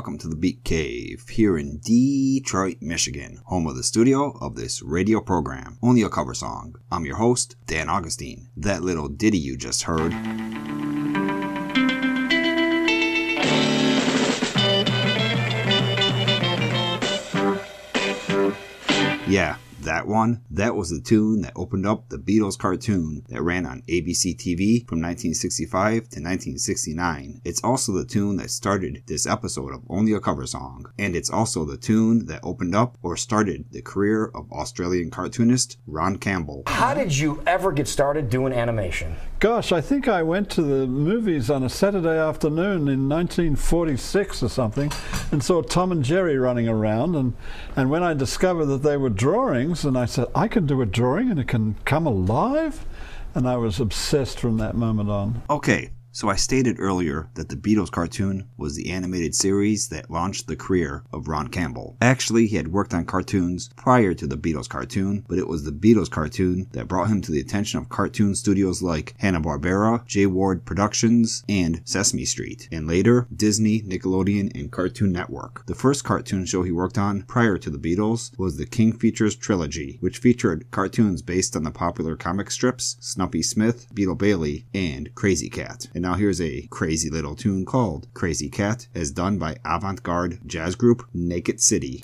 Welcome to the Beat Cave here in Detroit, Michigan, home of the studio of this radio program, only a cover song. I'm your host, Dan Augustine. That little ditty you just heard. Yeah, that one, that was the tune that opened up the Beatles cartoon that ran on ABC TV from 1965 to 1969. It's also the tune that started this episode of Only a Cover Song, and it's also the tune that opened up or started the career of Australian cartoonist Ron Campbell. How did you ever get started doing animation? Gosh, I think I went to the movies on a Saturday afternoon in 1946 or something and saw Tom and Jerry running around. And, and when I discovered that they were and I said, I can do a drawing and it can come alive? And I was obsessed from that moment on. Okay, so I stated earlier that the Beatles cartoon was the animated series that launched the career of Ron Campbell. Actually, he had worked on cartoons prior to the Beatles cartoon, but it was the Beatles cartoon that brought him to the attention of cartoon studios like Hanna-Barbera, Jay Ward Productions, and Sesame Street, and later Disney, Nickelodeon, and Cartoon Network. The first cartoon show he worked on prior to the Beatles was the King Features trilogy, which featured cartoons based on the popular comic strips Snuffy Smith, Beetle Bailey, and Krazy Kat. And now here's a crazy little tune called Krazy Kat, as done by avant garde jazz group Naked City.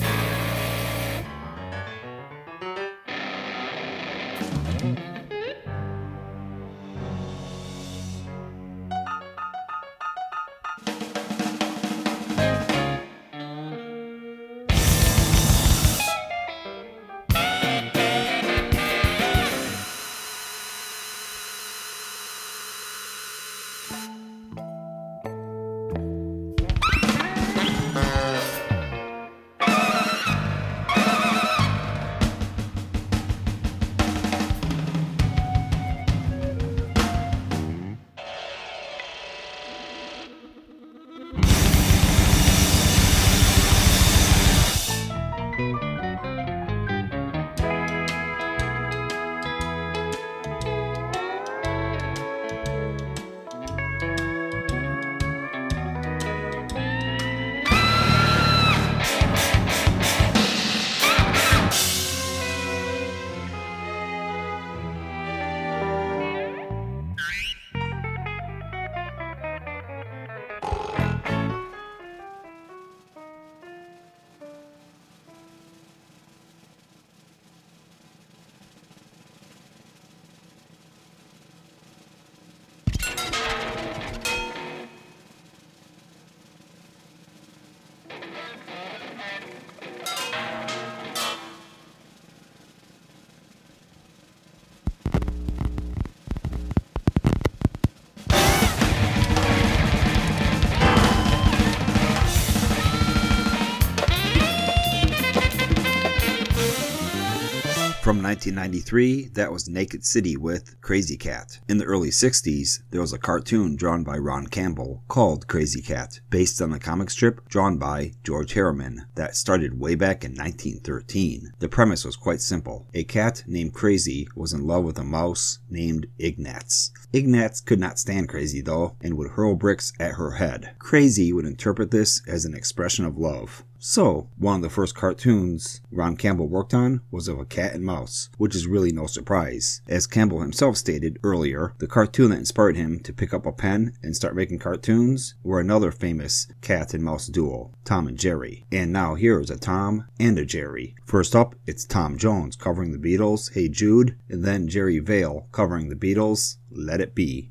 1993, that was Naked City with Krazy Kat. In the early 60s, there was a cartoon drawn by Ron Campbell called Krazy Kat, based on the comic strip drawn by George Herriman that started way back in 1913. The premise was quite simple. A cat named Krazy was in love with a mouse named Ignatz. Ignatz could not stand Krazy though, and would hurl bricks at her head. Krazy would interpret this as an expression of love. So, one of the first cartoons Ron Campbell worked on was of a cat and mouse, which is really no surprise. As Campbell himself stated earlier, the cartoon that inspired him to pick up a pen and start making cartoons were another famous cat and mouse duo, Tom and Jerry. And now here is a Tom and a Jerry. First up, it's Tom Jones covering the Beatles' Hey Jude, and then Jerry Vale covering the Beatles' Let It Be.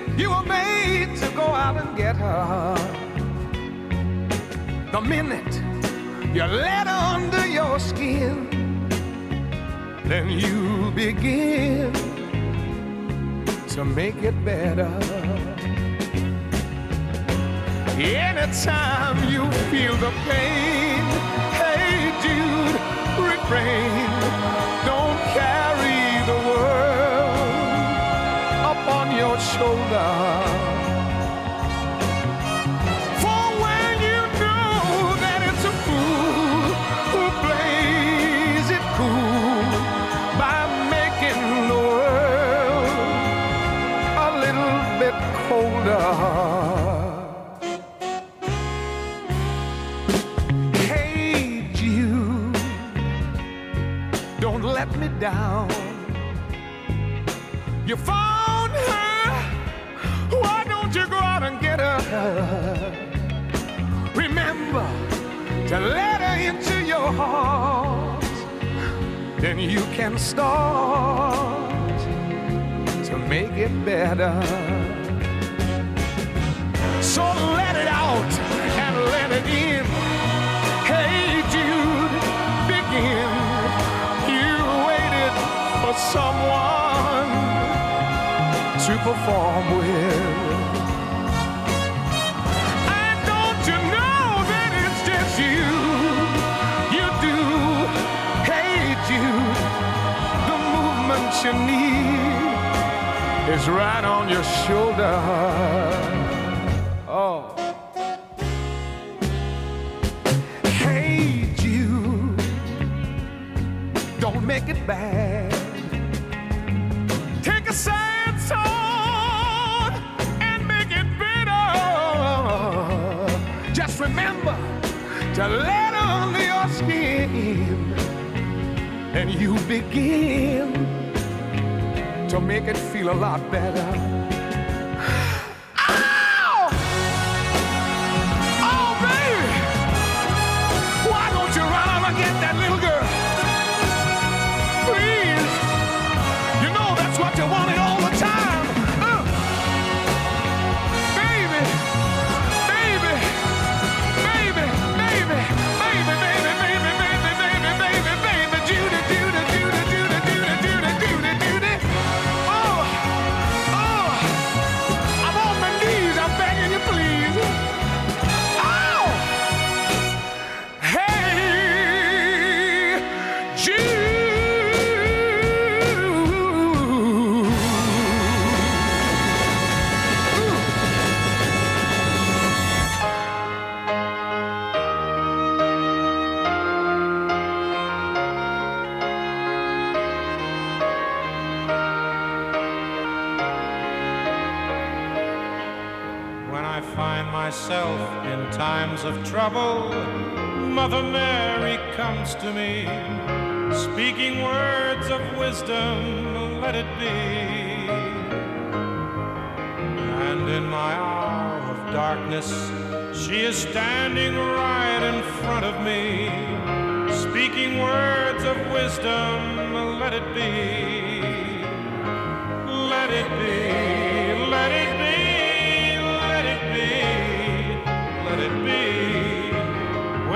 you were made to go out and get her. The minute you let her under your skin, then you begin to make it better. Anytime you feel the pain, hey Jude, refrain. You found her. Why don't you go out and get her? Remember to let her into your heart. Then you can start to make it better. So let it out and let it in. Hey Jude, begin. You waited for someone to perform with. And don't you know that it's just you? You do. Hey Jude, the movement you need is right on your shoulder. Oh. Hey Jude, don't make it bad. Take a sad song remember to let under your skin, and you begin to make it feel a lot better. Trouble, Mother Mary comes to me, speaking words of wisdom, let it be. And in my hour of darkness, she is standing right in front of me, speaking words of wisdom, let it be.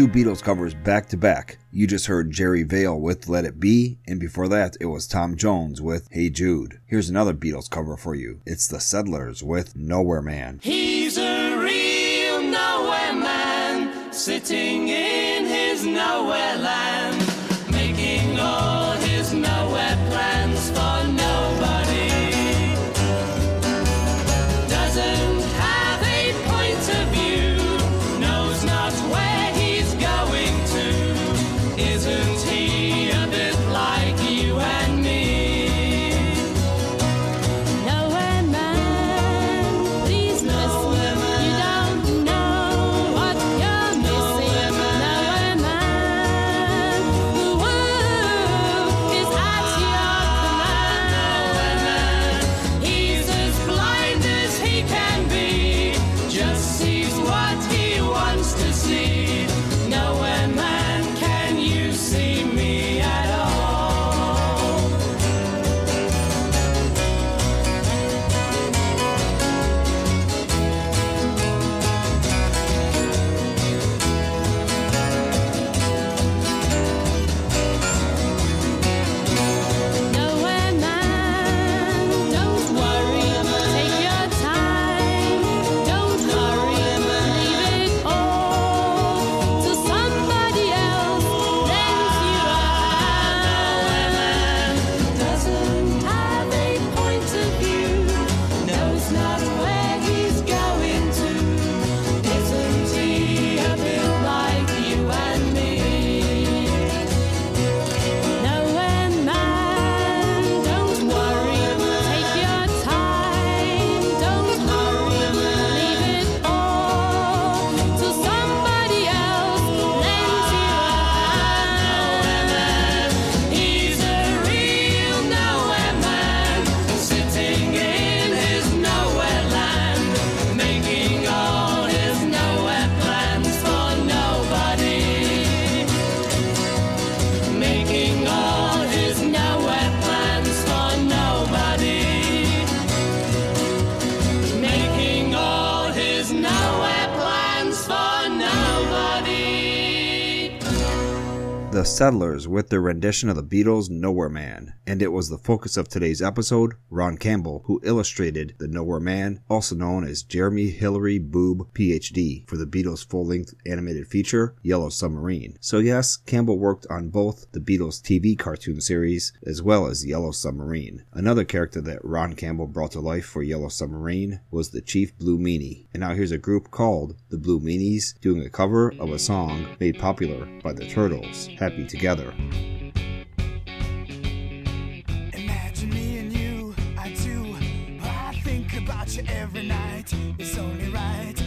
two Beatles covers back to back. You just heard Jerry Vale with Let It Be, and before that, it was Tom Jones with Hey Jude. Here's another Beatles cover for you it's The Settlers with Nowhere Man. He's a real nowhere man, sitting in his nowhere land. the Settlers with their rendition of the Beatles' Nowhere Man, and it was the focus of today's episode, Ron Campbell, who illustrated The Nowhere Man, also known as Jeremy Hillary Boob, PhD, for the Beatles' full length animated feature, Yellow Submarine. So, yes, Campbell worked on both the Beatles TV cartoon series as well as Yellow Submarine. Another character that Ron Campbell brought to life for Yellow Submarine was the Chief Blue Meanie. And now here's a group called the Blue Meanies doing a cover of a song made popular by the Turtles happy together. every night. It's only right.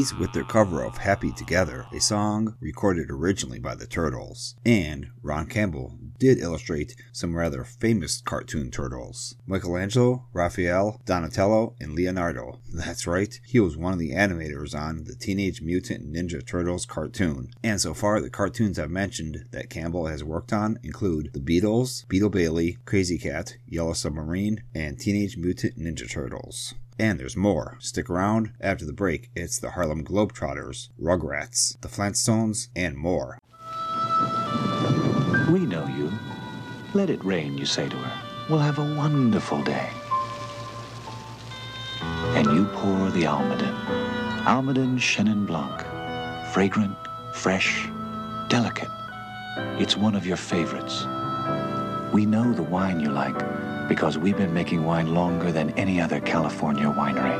80s with their cover of Happy Together, a song recorded originally by the Turtles. And Ron Campbell did illustrate some rather famous cartoon turtles Michelangelo, Raphael, Donatello, and Leonardo. That's right, he was one of the animators on the Teenage Mutant Ninja Turtles cartoon. And so far, the cartoons I've mentioned that Campbell has worked on include The Beatles, Beetle Bailey, Krazy Kat, Yellow Submarine, and Teenage Mutant Ninja Turtles. And there's more. Stick around. After the break, it's the Harlem Globetrotters, Rugrats, the Flintstones, and more. We know you. Let it rain, you say to her. We'll have a wonderful day. And you pour the Almaden. Almaden Chenin Blanc. Fragrant, fresh, delicate. It's one of your favorites. We know the wine you like because we've been making wine longer than any other California winery.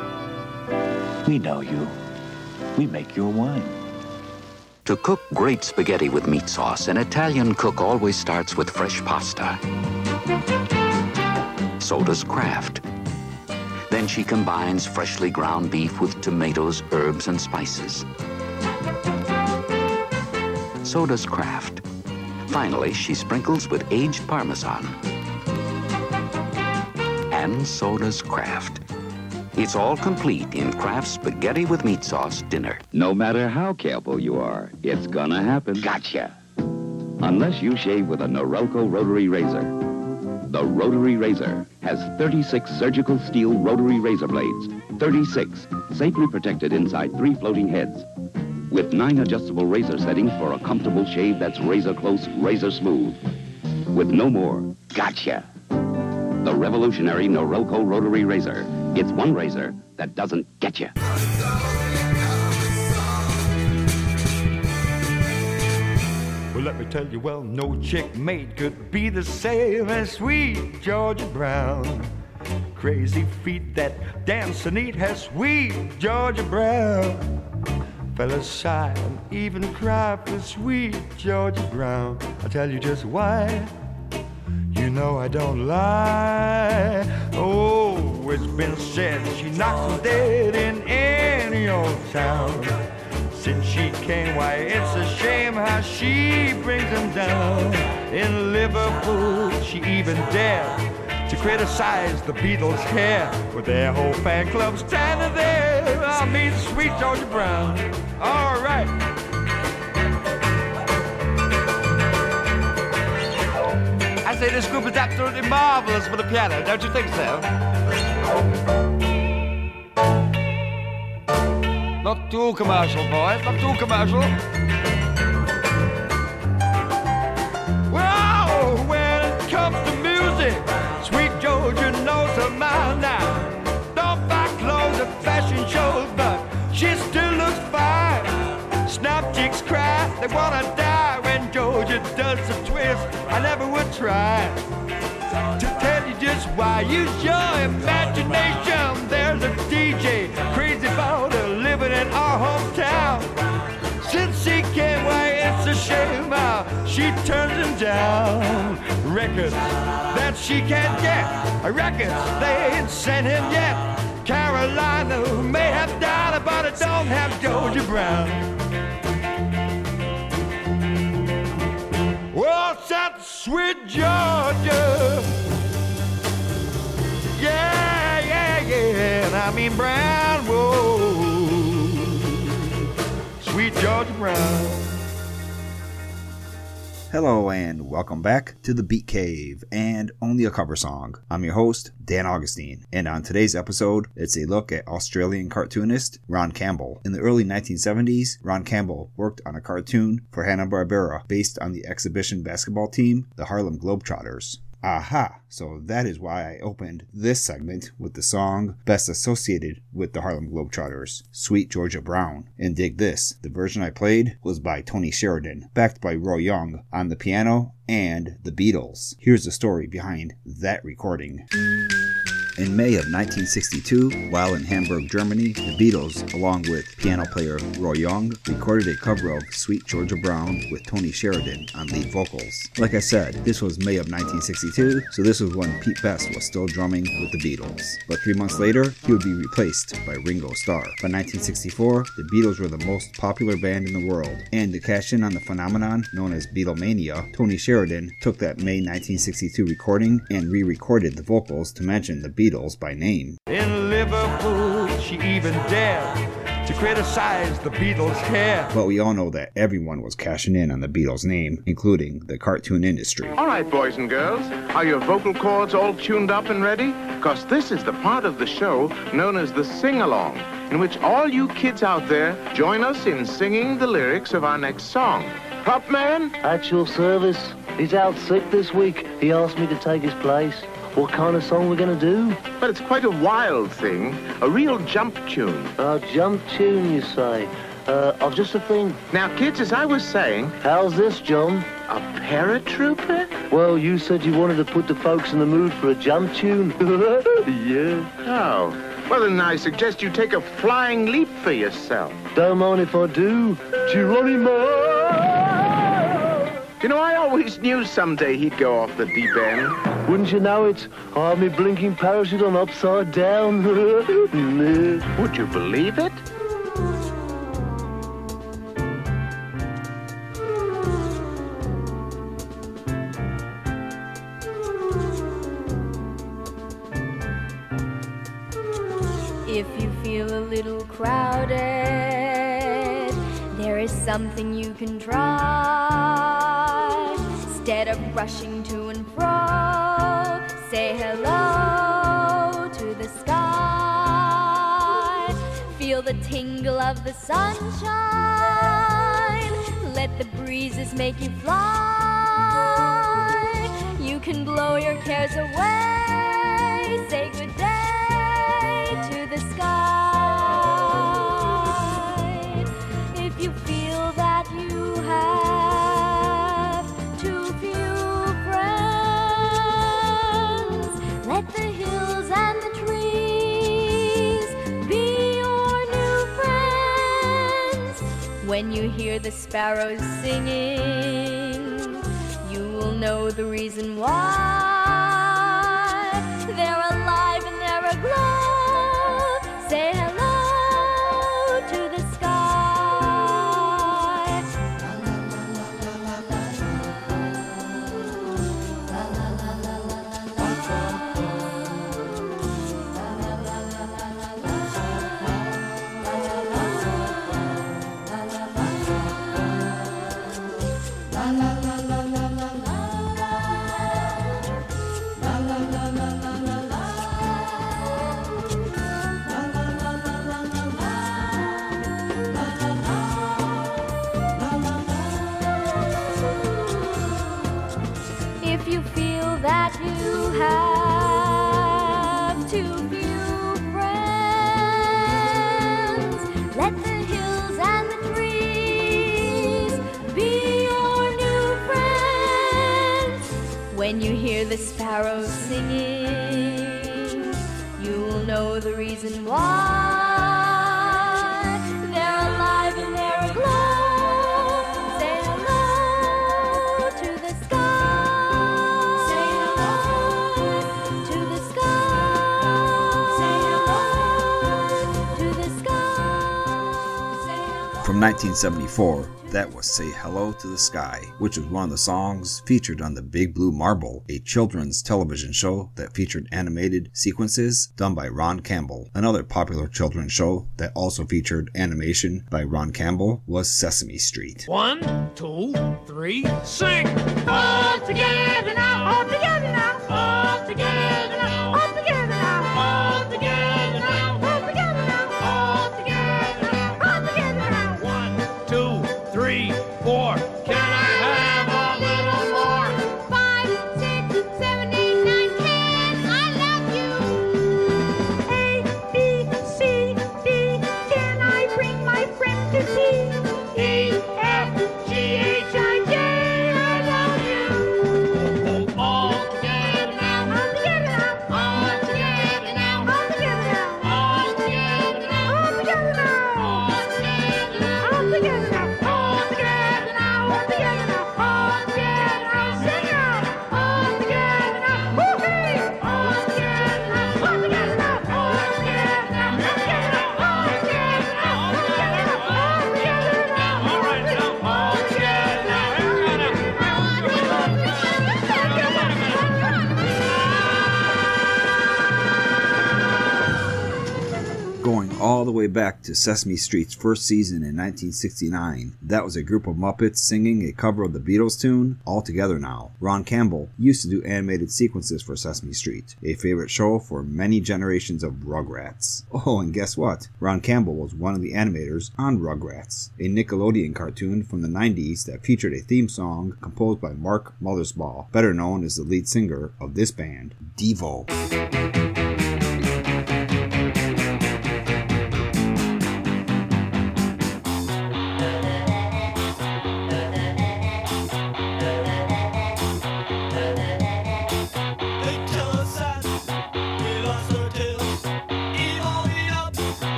We know you. We make your wine. To cook great spaghetti with meat sauce, an Italian cook always starts with fresh pasta. So does Kraft. Then she combines freshly ground beef with tomatoes, herbs, and spices. So does Kraft. Finally, she sprinkles with aged Parmesan. And so does Kraft. It's all complete in Kraft's spaghetti with meat sauce dinner. No matter how careful you are, it's gonna happen. Gotcha. Unless you shave with a Norelco rotary razor. The rotary razor has 36 surgical steel rotary razor blades. 36, safely protected inside three floating heads. With nine adjustable razor settings for a comfortable shave that's razor close, razor smooth. With no more. Gotcha. The revolutionary Norelco rotary razor. It's one razor that doesn't get you. Well, let me tell you, well, no chick mate could be the same as sweet Georgia Brown. Crazy feet that dance and eat has sweet Georgia Brown. Fellas sigh and even cry for sweet Georgia Brown. I'll tell you just why. You know I don't lie. Oh, it's been said she knocks knocks 'em dead in any old town. Since she came, why it's a shame how she brings them down. In Liverpool, she even dared to criticize the Beatles' hair with their whole fan club standing there. I mean, sweet Georgia Brown. All right. Say this group is absolutely marvelous for the piano, don't you think so? Not too commercial, boys, not too commercial. Well, when it comes to music, sweet Georgia knows her mind now. Don't buy clothes at fashion shows, but she still looks fine. Snap chicks cry, they wanna die when Georgia does the. I never would try to tell you just why. Use your imagination. There's a DJ crazy about living in our hometown. Since she came, why it's a shame how she turns him down. Records that she can't get, records they ain't sent him yet. Carolina may have died, but it don't have Georgia Brown. Well, that's sweet Georgia. Yeah, yeah, yeah. And I mean Brown, whoa. Sweet Georgia Brown. Hello and welcome back to the Beat Cave and only a cover song. I'm your host, Dan Augustine, and on today's episode, it's a look at Australian cartoonist Ron Campbell. In the early 1970s, Ron Campbell worked on a cartoon for Hanna-Barbera based on the exhibition basketball team, the Harlem Globetrotters. Aha! So that is why I opened this segment with the song best associated with the Harlem Globetrotters, Sweet Georgia Brown. And dig this, the version I played was by Tony Sheridan, backed by Roy Young on the piano and the Beatles. Here's the story behind that recording. In May of 1962, while in Hamburg, Germany, the Beatles, along with piano player Roy Young, recorded a cover of Sweet Georgia Brown with Tony Sheridan on lead vocals. Like I said, this was May of 1962, so this was when Pete Best was still drumming with the Beatles. But three months later, he would be replaced by Ringo Starr. By 1964, the Beatles were the most popular band in the world, and to cash in on the phenomenon known as Beatlemania, Tony Sheridan took that May 1962 recording and re-recorded the vocals to mention the Beatles by name. In Liverpool, she even dared to criticize the Beatles' hair. But we all know that everyone was cashing in on the Beatles' name, including the cartoon industry. All right, boys and girls, are your vocal cords all tuned up and ready? Because this is the part of the show known as the sing-along, in which all you kids out there join us in singing the lyrics of our next song. Prop man? At your service. He's out sick this week. He asked me to take his place. What kind of song we're gonna do? But it's quite a wild thing, a real jump tune. A jump tune, you say? Uh, of just a thing. Now, kids, as I was saying, How's this, John? a paratrooper? Well, you said you wanted to put the folks in the mood for a jump tune. yeah. Oh. Well, then I suggest you take a flying leap for yourself. Don't mind if I do. Geronimo! You know, I always knew someday he'd go off the deep end. Wouldn't you know it? I have me blinking parachute on upside down. Would you believe it? If you feel a little crowded, there is something you can try. Instead of rushing hello to the sky. Feel the tingle of the sunshine. Let the breezes make you fly. You can blow your cares away. Say good day to the sky. When you hear the sparrows singing, you will know the reason why. They're alive and they're aglow. From 1974, that was Say Hello to the Sky, which was one of the songs featured on The Big Blue Marble, a children's television show that featured animated sequences done by Ron Campbell. Another popular children's show that also featured animation by Ron Campbell was Sesame Street. One, two, three, sing! All together now, all together to Sesame Street's first season in 1969. That was a group of Muppets singing a cover of the Beatles tune, All Together Now. Ron Campbell used to do animated sequences for Sesame Street, a favorite show for many generations of Rugrats. Oh, and guess what? Ron Campbell was one of the animators on Rugrats, a Nickelodeon cartoon from the 90s that featured a theme song composed by Mark Mothersbaugh, better known as the lead singer of this band, Devo.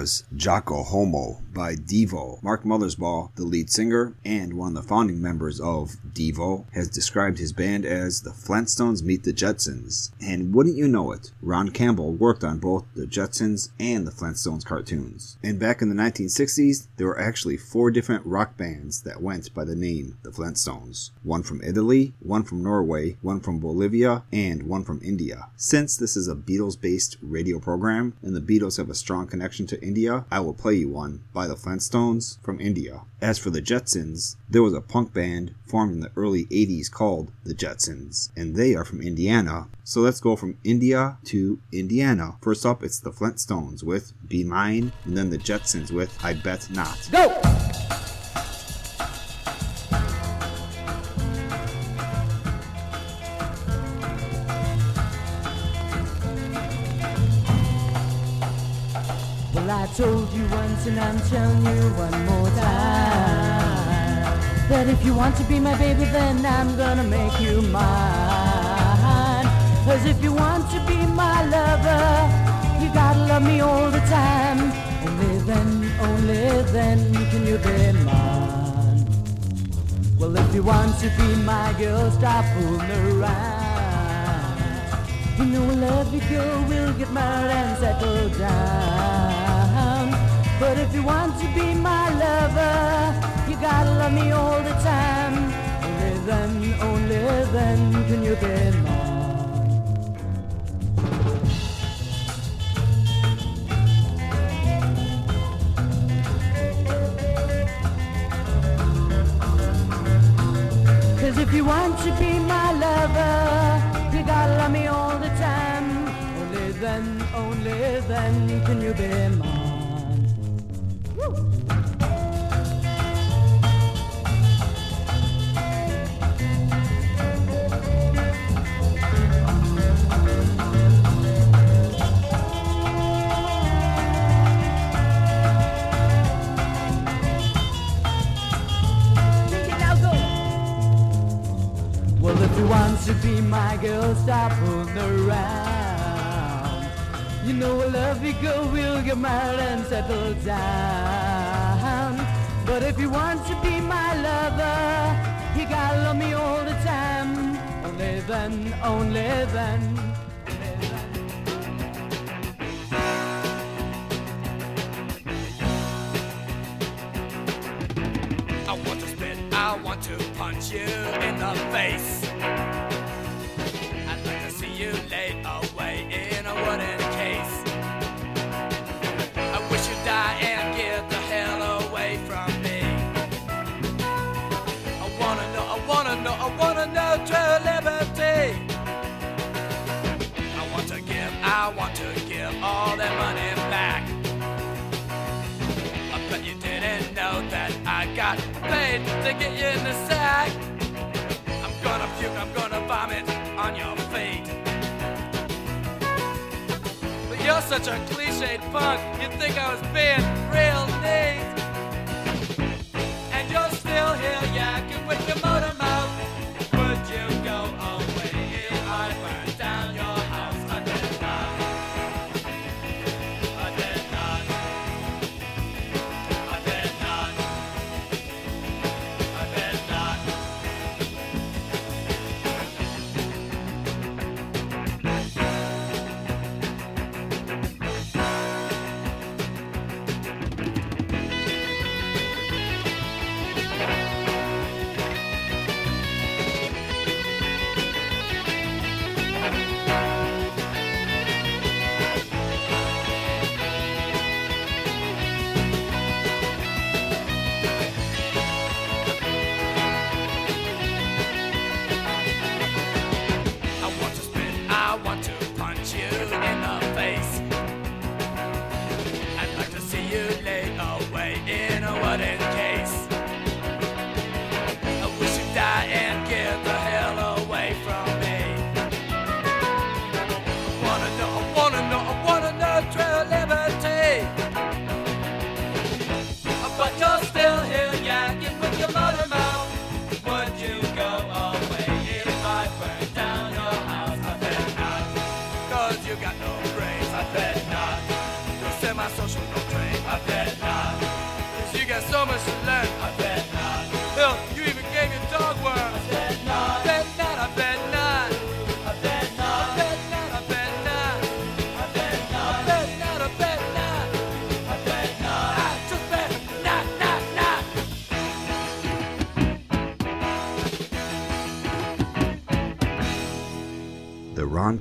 Was Jocko Homo by Devo. Mark Mothersbaugh, the lead singer and one of the founding members of Devo, has described his band as the Flintstones meet the Jetsons. And wouldn't you know it, Ron Campbell worked on both the Jetsons and the Flintstones cartoons. And back in the 1960s, there were actually four different rock bands that went by the name the Flintstones. One from Italy, one from Norway, one from Bolivia, and one from India. Since this is a Beatles based radio program and the Beatles have a strong connection to India, I will play you one by the Flintstones from India. As for the Jetsons, there was a punk band formed in the early 80s called the Jetsons, and they are from Indiana. So let's go from India to Indiana. First up, it's the Flintstones with Be Mine, and then the Jetsons with I Bet Not. Go! Once and I'm telling you one more time that if you want to be my baby, then I'm gonna make you mine. Cause if you want to be my lover, you gotta love me all the time. Only then, only then can you be mine. Well, if you want to be my girl, stop fooling around. You know a lovely girl will get married and settle down. But if you want to be my lover, you gotta love me all the time. Only then, only then can you be mine. Cause if you want to be my lover, you gotta love me all the time. Only then, only then can you be mine. To be my girl, stop fooling around. You know I love you, girl we'll get married and settle down. But if you want to be my lover, you gotta love me all the time. Only then, only then. I want to spit, I want to punch you in the sack. I'm gonna puke, I'm gonna vomit on your feet. But you're such a cliched punk, you'd think I was being real neat. And you're still here yakking with your motor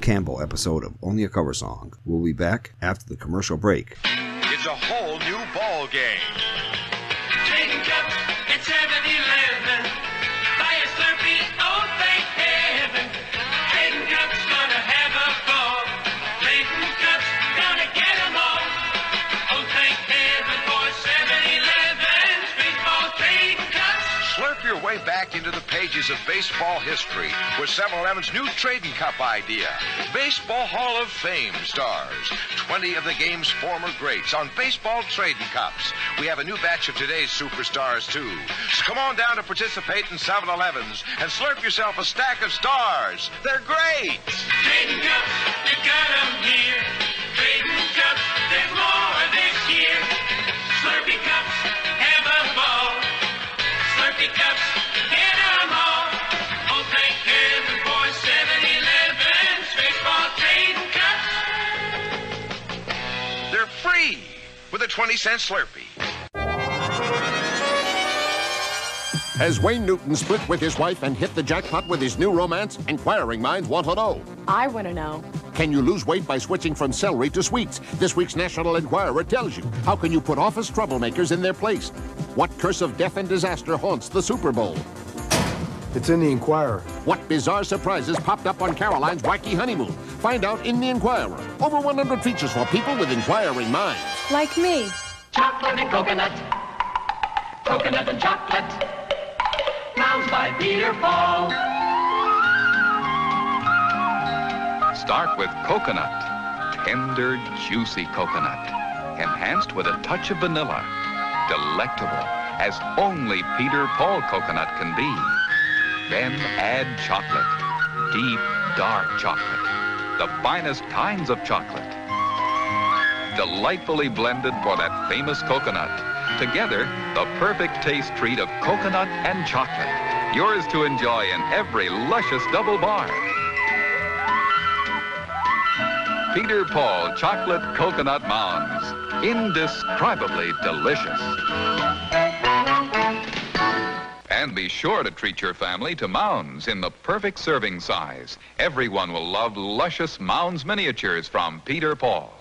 Campbell episode of Only a Cover Song We'll be back after the commercial break. Pages of baseball history with 7-Eleven's new trading cup idea. Baseball Hall of Fame stars. 20 of the game's former greats on baseball trading cups. We have a new batch of today's superstars, too. So come on down to participate in 7-Elevens and slurp yourself a stack of stars. They're great! Trading cups, you got 'em here. Trading cups, there's more 20 cent Slurpee. Has Wayne Newton split with his wife and hit the jackpot with his new romance? Inquiring minds want to know. I want to know. Can you lose weight by switching from celery to sweets? This week's National Enquirer tells you. How can you put office troublemakers in their place? What curse of death and disaster haunts the Super Bowl? It's in the Enquirer. What bizarre surprises popped up on Caroline's wacky honeymoon? Find out in the Enquirer. Over 100 features for people with inquiring minds. Like me. Chocolate and coconut. Coconut and chocolate. Mounds by Peter Paul. Start with coconut. Tender, juicy coconut. Enhanced with a touch of vanilla. Delectable, as only Peter Paul coconut can be. Then add chocolate. Deep, dark chocolate. The finest kinds of chocolate. Delightfully blended for that famous coconut. Together, the perfect taste treat of coconut and chocolate. Yours to enjoy in every luscious double bar. Peter Paul Chocolate Coconut Mounds. Indescribably delicious. And be sure to treat your family to Mounds in the perfect serving size. Everyone will love luscious Mounds miniatures from Peter Paul.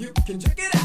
You can check it out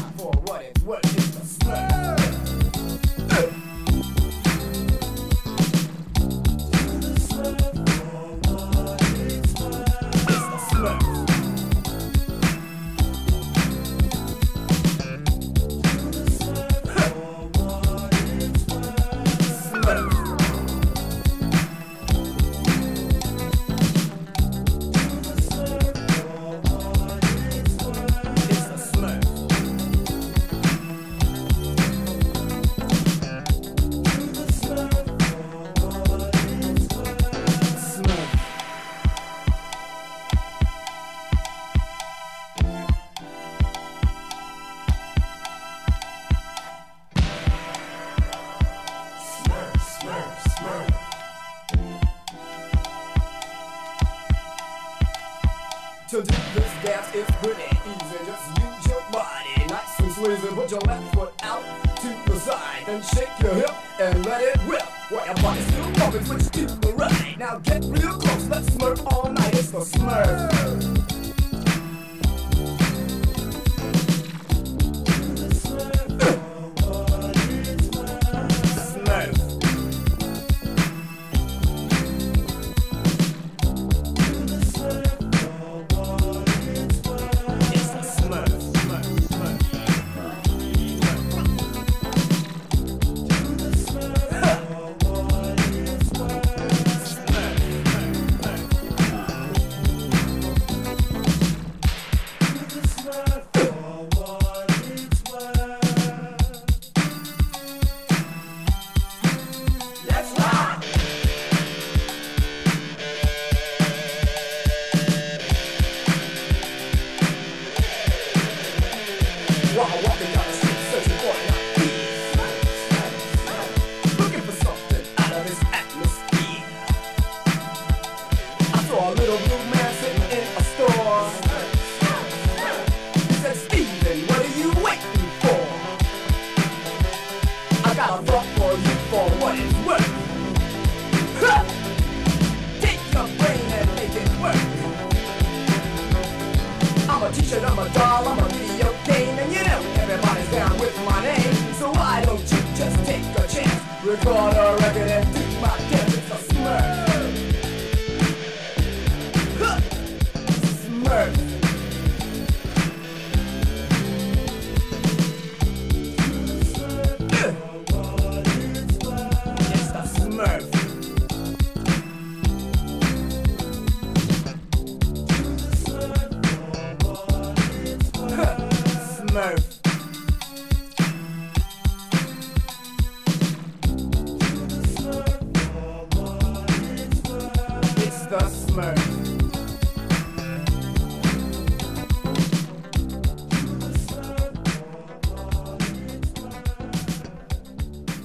The.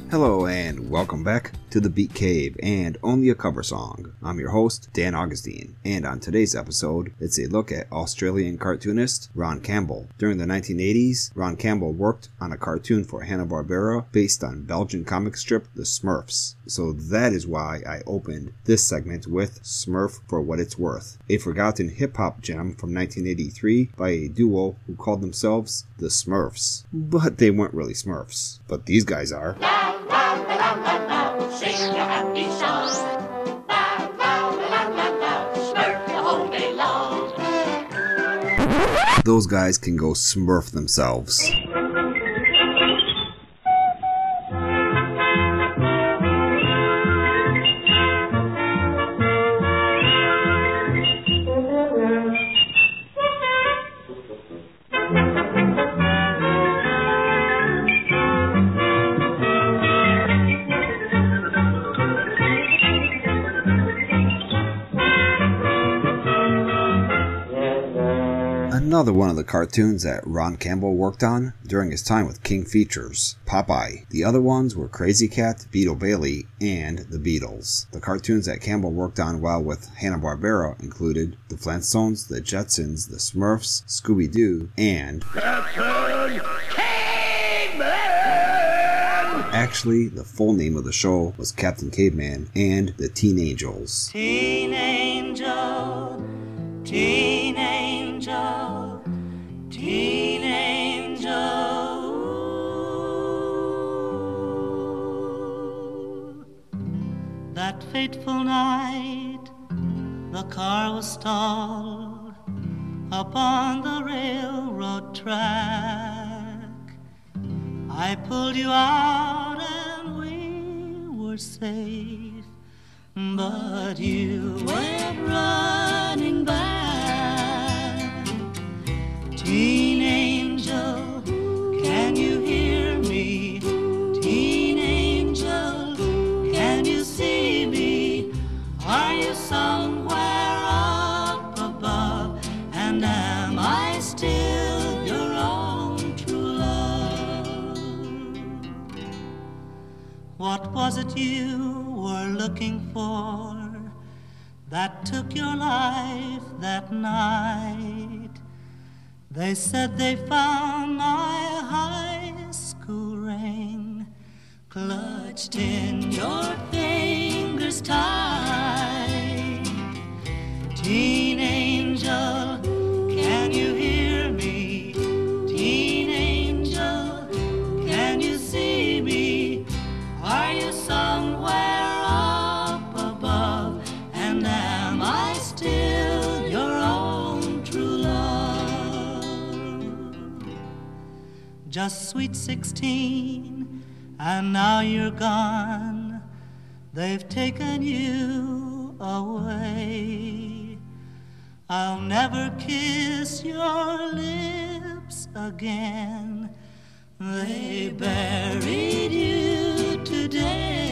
Hello and welcome back to the Beat Cave and only a cover song. I'm your host, Dan Augustine, and on today's episode, it's a look at Australian cartoonist Ron Campbell. During the 1980s, Ron Campbell worked on a cartoon for Hanna-Barbera based on Belgian comic strip The Smurfs. So that is why I opened this segment with Smurf for What It's Worth, a forgotten hip hop gem from 1983 by a duo who called themselves the Smurfs. But they weren't really Smurfs. But these guys are. Those guys can go smurf themselves. Another one of the cartoons that Ron Campbell worked on during his time with King Features, Popeye. The other ones were Krazy Kat, Beetle Bailey, and The Beatles. The cartoons that Campbell worked on while with Hanna-Barbera included The Flintstones, The Jetsons, The Smurfs, Scooby-Doo, and Actually, the full name of the show was Captain Caveman and the Teen Angels. Teen angel, teen fateful night, the car was stalled upon the railroad track. I pulled you out and we were safe, but you went running back. Was it you were looking for that took your life that night? They said they found my high school ring clutched in your fingers tight. Teen Just sweet sixteen, and now you're gone. They've taken you away. I'll never kiss your lips again. They buried you today.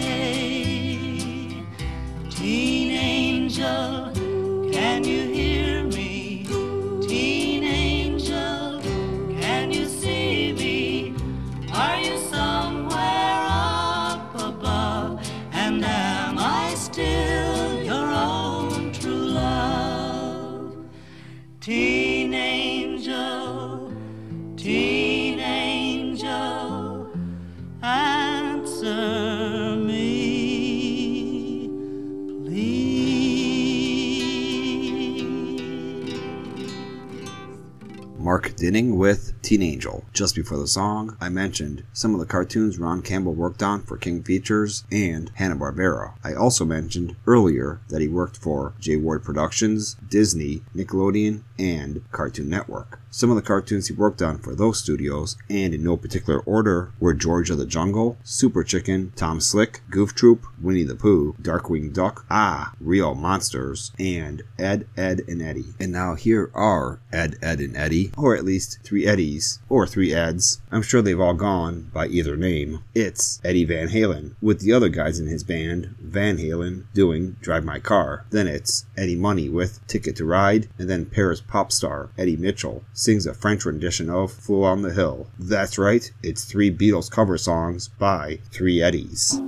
Dinning with Teen Angel. Just before the song, I mentioned some of the cartoons Ron Campbell worked on for King Features and Hanna-Barbera. I also mentioned earlier that he worked for Jay Ward Productions, Disney, Nickelodeon, and Cartoon Network. Some of the cartoons he worked on for those studios, and in no particular order, were George of the Jungle, Super Chicken, Tom Slick, Goof Troop, Winnie the Pooh, Darkwing Duck, Ah, Real Monsters, and Ed, Ed, and Eddie. And now here are Ed, Ed, and Eddie, or at least three Eddies, or three Eds. I'm sure they've all gone by either name. It's Eddie Van Halen, with the other guys in his band, Van Halen, doing Drive My Car. Then it's Eddie Money with Ticket to Ride, and then Paris pop star Eddy Mitchell sings a French rendition of Fool on the Hill. That's right, it's three Beatles cover songs by three Eddies.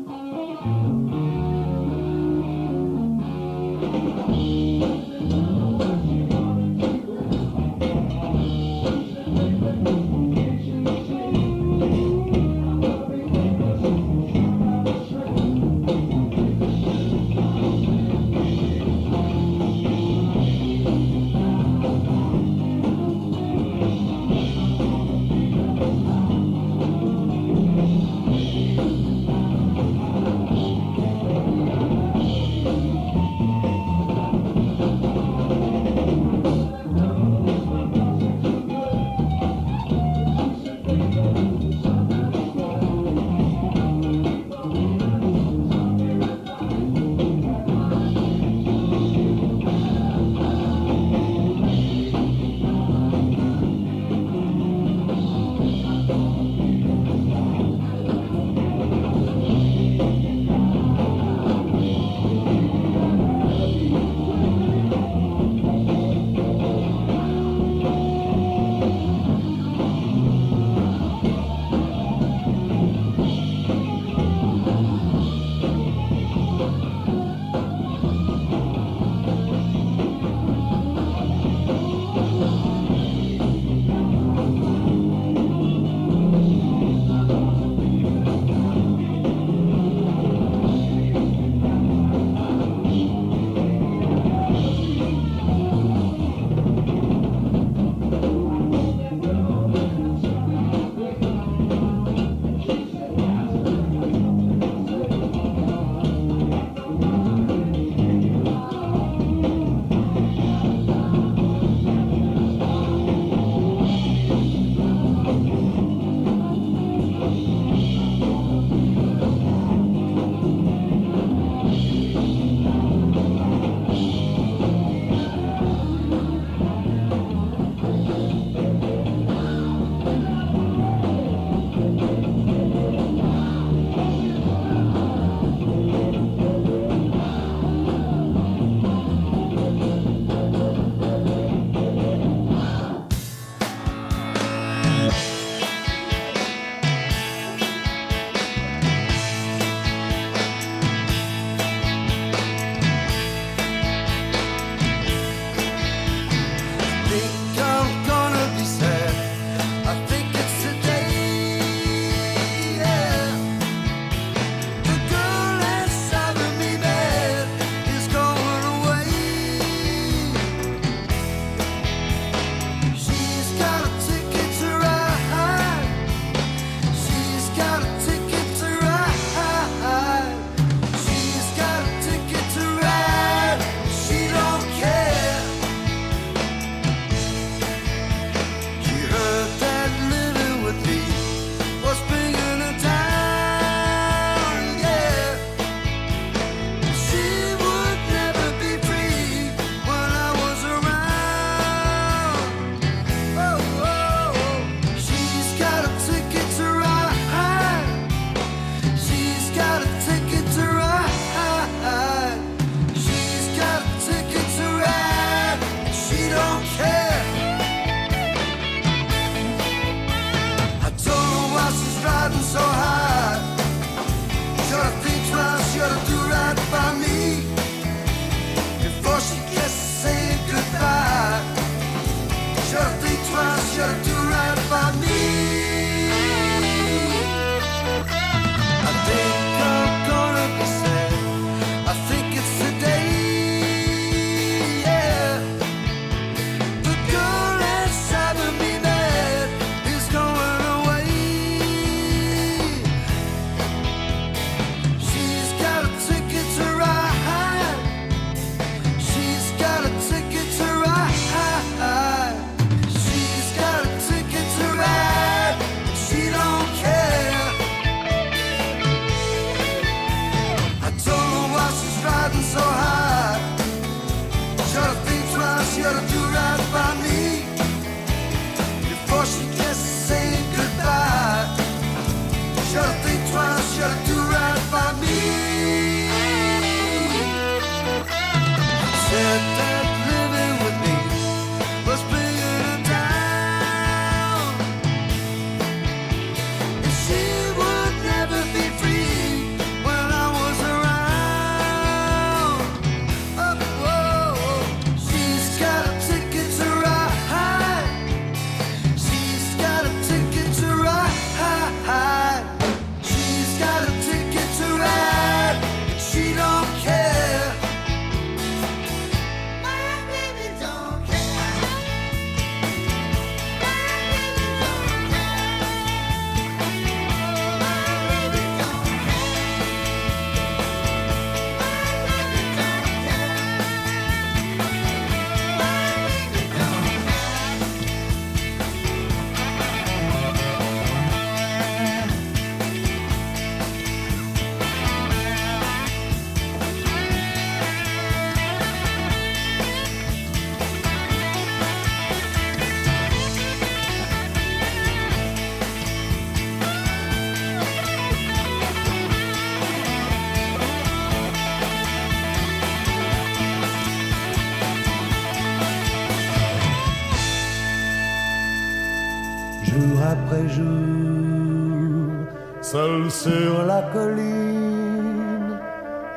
Seul sur la colline,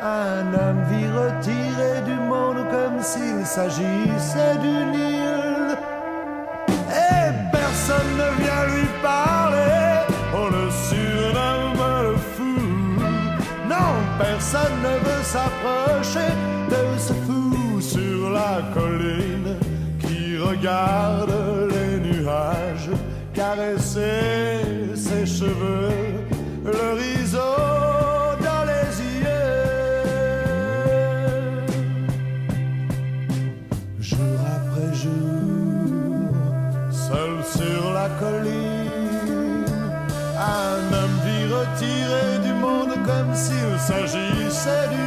un homme vit retiré du monde comme s'il s'agissait d'une île. Et personne ne vient lui parler, on le surnomme le fou. Non, personne ne veut s'approcher de ce fou sur la colline qui regarde ses cheveux, l'horizon dans les yeux. Jour après jour, seul sur la colline, un homme vit retiré du monde comme s'il s'agissait d'une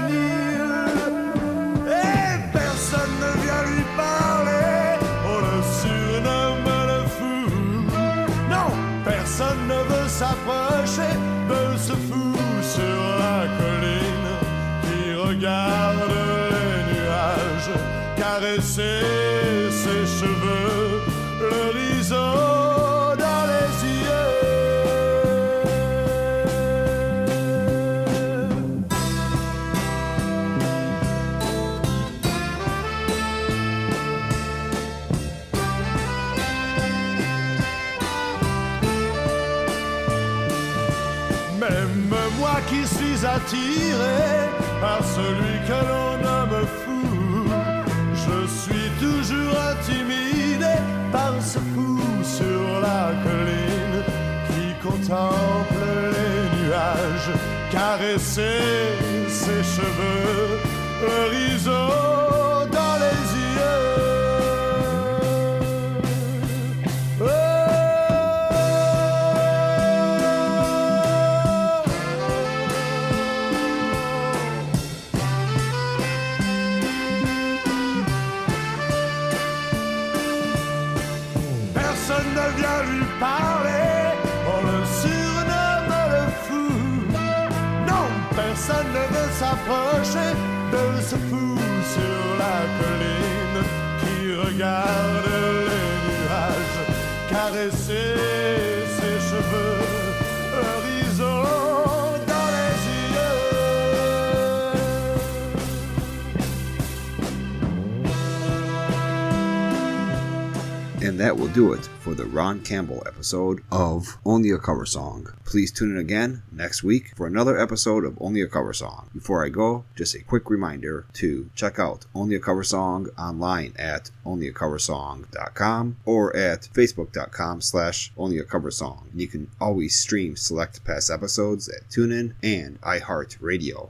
caresser ses cheveux, l'horizon dans les yeux. Même moi qui suis attiré par celui que l'on nomme contemple les nuages, caresser ses cheveux, dans de ce fou sur la colline qui regarde les nuages caresser ses cheveux, And that will do it for the Ron Campbell episode of Only a Cover Song. Please tune in again next week for another episode of Only a Cover Song. Before I go, just a quick reminder to check out Only a Cover Song online at onlyacoversong.com or at facebook.com slash onlyacoversong. You can always stream select past episodes at TuneIn and iHeartRadio.